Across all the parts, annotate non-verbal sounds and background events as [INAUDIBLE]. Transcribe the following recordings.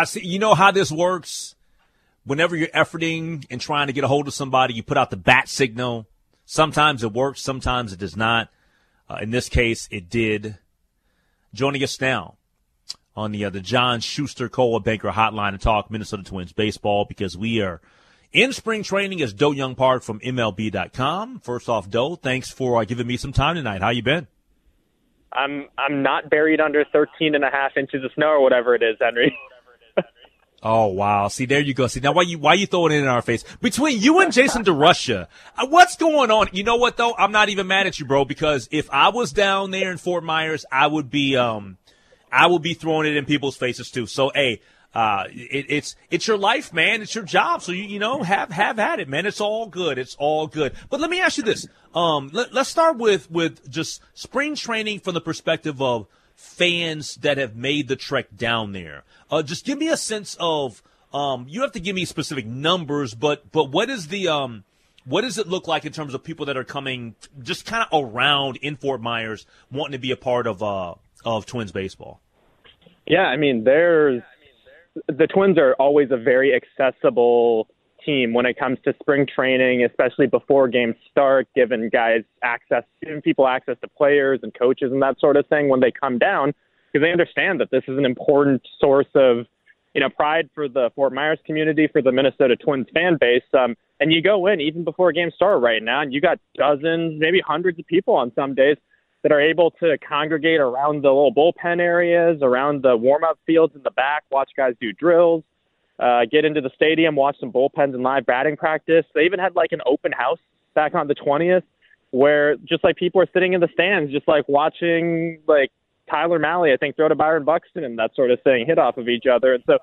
I see. You know how this works. Whenever you're efforting and trying to get a hold of somebody, you put out the bat signal. Sometimes it works, sometimes it does not. Uh, in this case, it did. Joining us now on the uh, the John Schuster Coldwell Banker Hotline to talk Minnesota Twins baseball because we are in spring training as Do-Hyoung Park from MLB.com. First off, Doe, thanks for uh, giving me some time tonight. How you been? I'm I'm not buried under 13 and a half inches of snow or whatever it is, Henry. [LAUGHS] Oh wow! See, there you go. See now, why you why you throwing it in our face? Between you and Jason DeRusha, uh, what's going on? You know what though? I'm not even mad at you, bro. Because if I was down there in Fort Myers, I would be um, I would be throwing it in people's faces too. So hey, uh, it, it's it's your life, man. It's your job. So you you know have have at it, man. It's all good. It's all good. But let me ask you this. Um, let, let's start with with just spring training from the perspective of fans that have made the trek down there. Uh, just give me a sense of. Um, you have to give me specific numbers, but but what is the um, what does it look like in terms of people that are coming just kind of around in Fort Myers wanting to be a part of uh, of Twins baseball? Yeah, I mean, there's the Twins are always a very accessible team when it comes to spring training, especially before games start, giving guys access, giving people access to players and coaches and that sort of thing when they come down, because they understand that this is an important source of, you know, pride for the Fort Myers community, for the Minnesota Twins fan base. Um, and you go in even before games start right now, and you got dozens, maybe hundreds of people on some days that are able to congregate around the little bullpen areas, around the warm up fields in the back, watch guys do drills uh, get into the stadium, watch some bullpens and live batting practice. They even had like an open house back on the 20th where just like people are sitting in the stands, just like watching like Tyler Mahle, I think, throw to Byron Buxton and that sort of thing, hit off of each other. And so,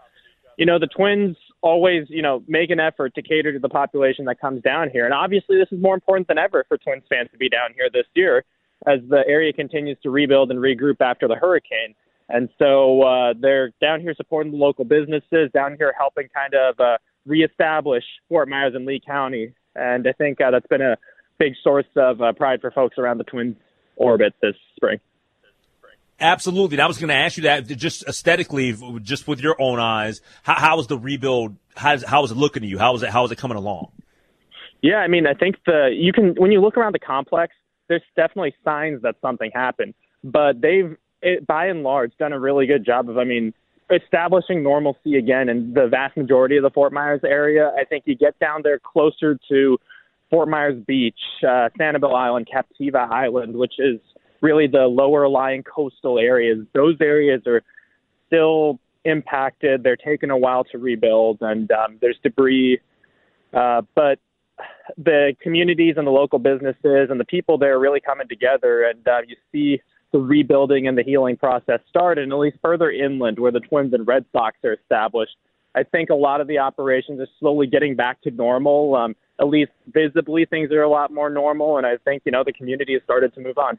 you know, the Twins always, you know, make an effort to cater to the population that comes down here. And obviously, this is more important than ever for Twins fans to be down here this year as the area continues to rebuild and regroup after the hurricane. And so uh, they're down here supporting the local businesses, down here helping kind of uh, reestablish Fort Myers and Lee County. And I think uh, that's been a big source of uh, pride for folks around the Twins orbit this spring. Absolutely. And I was going to ask you that just aesthetically, just with your own eyes, how, how was the rebuild? How is, how was it looking to you? How was it, how was it coming along? Yeah, I mean, I think the, you can, when you look around the complex, there's definitely signs that something happened, but they've it, by and large, done a really good job of, I mean, establishing normalcy again in the vast majority of the Fort Myers area. I think you get down there closer to Fort Myers Beach, uh, Sanibel Island, Captiva Island, which is really the lower lying coastal areas. Those areas are still impacted. They're taking a while to rebuild, and um, there's debris. Uh, but the communities and the local businesses and the people there are really coming together, and uh, you see the rebuilding and the healing process started, and at least further inland where the Twins and Red Sox are established. I think a lot of the operations are slowly getting back to normal. Um, at least visibly, things are a lot more normal, and I think you know the community has started to move on.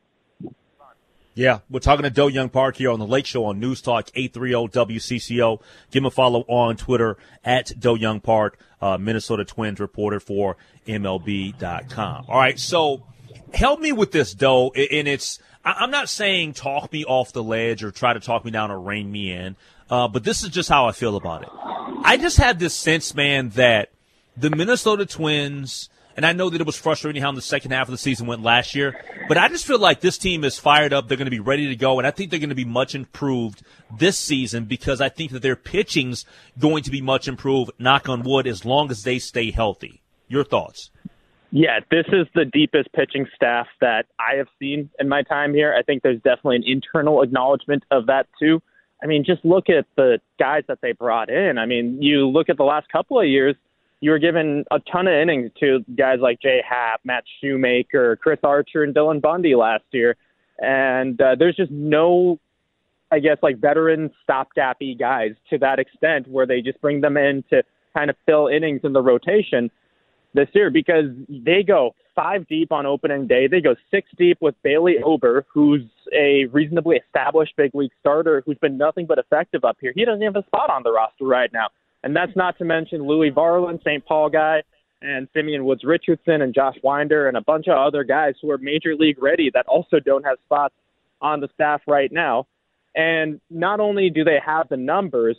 Yeah, we're talking to Do-Hyoung Park here on the Lake Show on News Talk 830 WCCO. Give him a follow on Twitter at Do-Hyoung Park, uh, Minnesota Twins reporter for MLB.com. All right, so help me with this, Doe, and it's I'm not saying talk me off the ledge or try to talk me down or rein me in, uh, but this is just how I feel about it. I just have this sense, man, that the Minnesota Twins, and I know that it was frustrating how the second half of the season went last year, but I just feel like this team is fired up. They're going to be ready to go, and I think they're going to be much improved this season because I think that their pitching's going to be much improved, knock on wood, as long as they stay healthy. Your thoughts? Yeah, this is the deepest pitching staff that I have seen in my time here. I think there's definitely an internal acknowledgement of that too. I mean, just look at the guys that they brought in. I mean, you look at the last couple of years, you were given a ton of innings to guys like Jay Happ, Matt Shoemaker, Chris Archer, and Dylan Bundy last year. And uh, there's just no I guess, like veteran stopgappy guys to that extent where they just bring them in to kind of fill innings in the rotation this year because they go five deep on opening day. They go six deep with Bailey Ober, who's a reasonably established big league starter who's been nothing but effective up here. He doesn't have a spot on the roster right now. And that's not to mention Louis Varland, St. Paul guy, and Simeon Woods Richardson and Josh Winder and a bunch of other guys who are major league ready that also don't have spots on the staff right now. And not only do they have the numbers,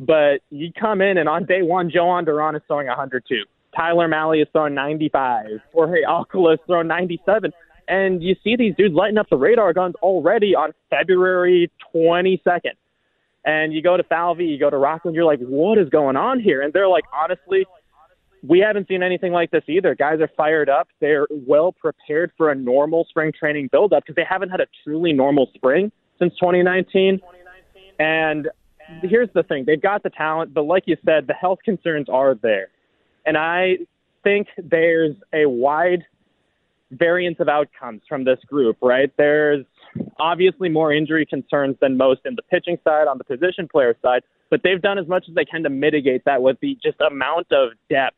but you come in and on day one, Jhoan Duran is throwing 102. Tyler Mahle is throwing 95. Jorge Alcala is throwing 97. And you see these dudes lighting up the radar guns already on February 22nd. And you go to Falvey, you go to Rockland, you're like, what is going on here? And they're like, honestly, we haven't seen anything like this either. Guys are fired up. They're well prepared for a normal spring training buildup because they haven't had a truly normal spring since 2019. And here's the thing they've got the talent, but like you said, the health concerns are there. And I think there's a wide variance of outcomes from this group, right? There's obviously more injury concerns than most in the pitching side, on the position player side, but they've done as much as they can to mitigate that with the just amount of depth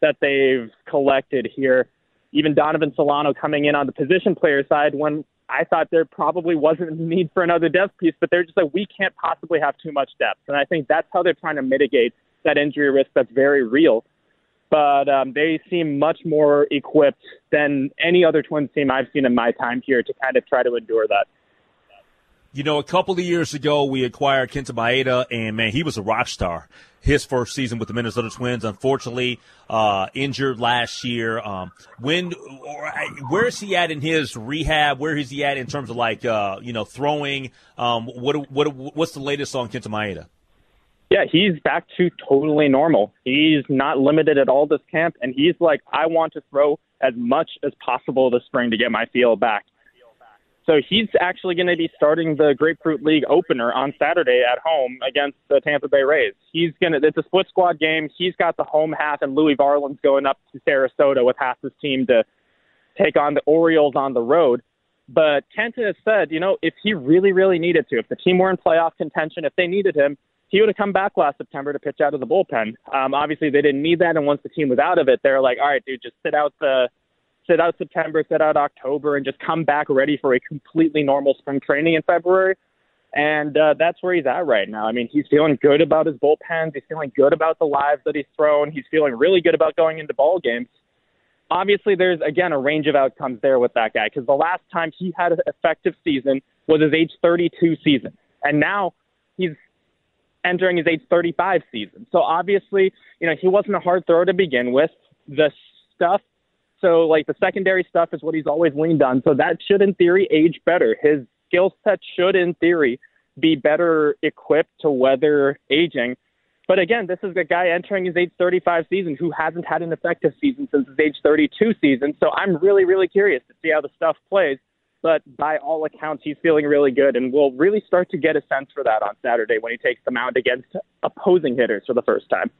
that they've collected here. Even Donovan Solano coming in on the position player side when I thought there probably wasn't a need for another depth piece, but they're just like, we can't possibly have too much depth. And I think that's how they're trying to mitigate that injury risk that's very real. But um, they seem much more equipped than any other Twins team I've seen in my time here to kind of try to endure that. You know, a couple of years ago, we acquired Kenta Maeda, and man, he was a rock star. His first season with the Minnesota Twins, unfortunately, uh, injured last year. Um, when, or, where is he at in his rehab? Where is he at in terms of like, uh, you know, throwing? Um, what, what, what's the latest on Kenta Maeda? Yeah, he's back to totally normal. He's not limited at all this camp, and he's like, I want to throw as much as possible this spring to get my feel back. So he's actually going to be starting the Grapefruit League opener on Saturday at home against the Tampa Bay Rays. He's going to, it's a split squad game. He's got the home half, and Louie Varland's going up to Sarasota with half his team to take on the Orioles on the road. But Kenta has said, you know, if he really, really needed to, if the team were in playoff contention, if they needed him, he would have come back last September to pitch out of the bullpen. Um, obviously, they didn't need that, and once the team was out of it, they're like, all right, dude, just sit out the sit out September, sit out October, and just come back ready for a completely normal spring training in February. And uh, that's where he's at right now. I mean, he's feeling good about his bullpens. He's feeling good about the lives that he's thrown. He's feeling really good about going into ball games. Obviously, there's again a range of outcomes there with that guy because the last time he had an effective season was his age 32 season, and now he's entering his age 35 season. So obviously, you know, he wasn't a hard thrower to begin with. The stuff so like the secondary stuff is what he's always leaned on. So that should in theory age better. His skill set should in theory be better equipped to weather aging. But again, this is a guy entering his age 35 season who hasn't had an effective season since his age 32 season. So I'm really, really curious to see how the stuff plays. But by all accounts, he's feeling really good, and we'll really start to get a sense for that on Saturday when he takes the mound against opposing hitters for the first time.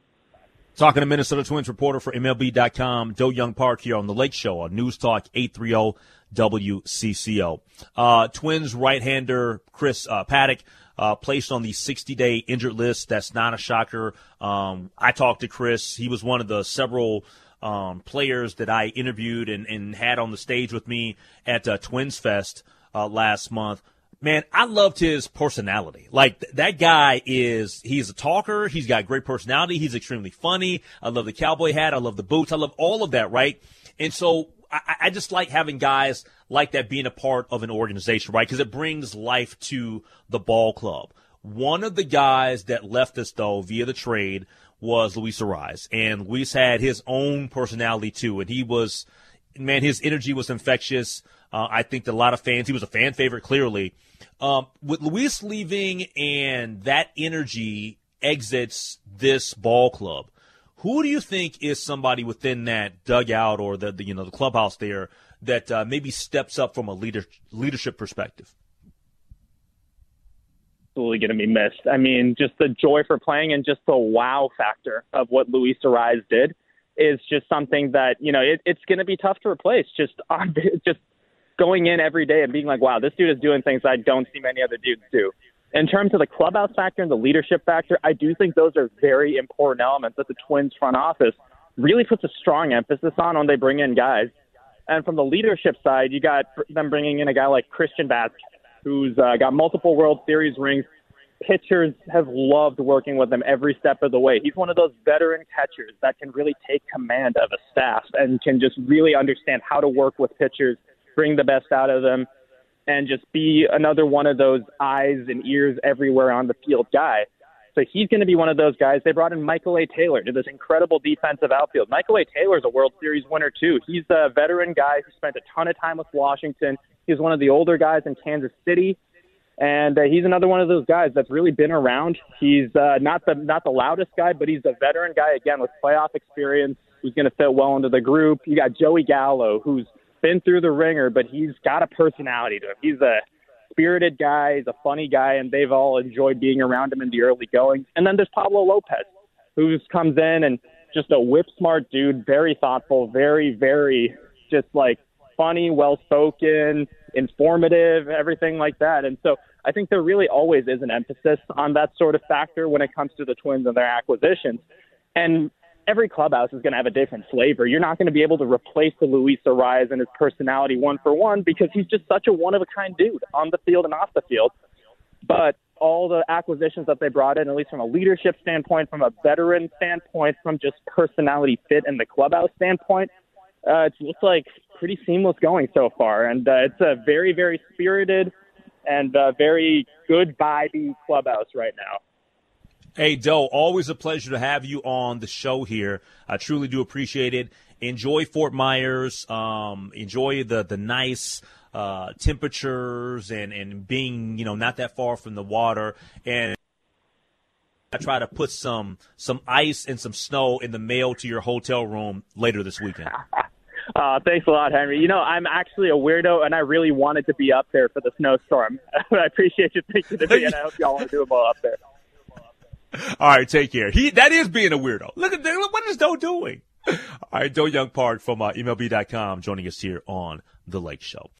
Talking to Minnesota Twins reporter for MLB.com, Do-Hyoung Park here on the Lake Show on News Talk 830 WCCO. Uh, Twins right-hander Chris uh, Paddack uh, placed on the 60-day injured list. That's not a shocker. Um, I talked to Chris. He was one of the several um, players that I interviewed and, and, had on the stage with me at uh, Twins Fest uh, last month man, I loved his personality. Like th- that guy is, he's a talker. He's got great personality. He's extremely funny. I love the cowboy hat. I love the boots. I love all of that, right? And so I, I just like having guys like that being a part of an organization, right? Because it brings life to the ball club. One of the guys that left us though via the trade was Luis Arraez, and Luis had his own personality too, and he was, man, his energy was infectious. Uh, I think that a lot of fans, he was a fan favorite clearly. Um, with Luis leaving and that energy exits this ball club, who do you think is somebody within that dugout or the, the you know the clubhouse there that uh, maybe steps up from a leader, leadership perspective? Absolutely going to be missed. I mean, just the joy for playing and just the wow factor of what Luis Arraez did is just something that you know it, it's going to be tough to replace. Just [LAUGHS] on just going in every day and being like, wow, this dude is doing things I don't see many other dudes do. In terms of the clubhouse factor and the leadership factor, I do think those are very important elements that the Twins front office really puts a strong emphasis on when they bring in guys. And from the leadership side, you got them bringing in a guy like Christian Vázquez, who's uh, got multiple World Series rings. Pitchers have loved working with him every step of the way. He's one of those veteran catchers that can really take command of a staff and can just really understand how to work with pitchers, bring the best out of them, and just be another one of those eyes and ears everywhere on the field guy. So he's going to be one of those guys. They brought in Michael A. Taylor to this incredible defensive outfield. Michael A. Taylor is a World Series winner, too. He's a veteran guy who spent a ton of time with Washington. He's one of the older guys in Kansas City. And uh, he's another one of those guys that's really been around. He's uh, not the not the loudest guy, but he's a veteran guy again with playoff experience who's going to fit well into the group. You got Joey Gallo, who's been through the ringer, but he's got a personality to him. He's a spirited guy. He's a funny guy, and they've all enjoyed being around him in the early going. And then there's Pablo Lopez, who comes in and just a whip smart dude, very thoughtful, very, very just like funny, well spoken, informative, everything like that. And so I think there really always is an emphasis on that sort of factor when it comes to the Twins and their acquisitions. And every clubhouse is going to have a different flavor. You're not going to be able to replace the Luis Arraez and his personality one for one because he's just such a one of a kind dude on the field and off the field. But all the acquisitions that they brought in, at least from a leadership standpoint, from a veteran standpoint, from just personality fit in the clubhouse standpoint, uh, it looks like pretty seamless going so far. And uh, it's a very, very spirited and uh, very good vibey clubhouse right now. Hey, Doe, always a pleasure to have you on the show here. I truly do appreciate it. Enjoy Fort Myers. Um, enjoy the, the nice uh, temperatures and, and being, you know, not that far from the water. And I try to put some some ice and some snow in the mail to your hotel room later this weekend. [LAUGHS] Uh, thanks a lot, Henry. You know, I'm actually a weirdo, and I really wanted to be up there for the snowstorm. [LAUGHS] I appreciate you thinking of me, and I hope y'all are doing well up there. All right, take care. He that is being a weirdo. Look at that. What is Doe doing? [LAUGHS] All right, Do-Hyoung Park from uh, MLB.com joining us here on the Lake Show.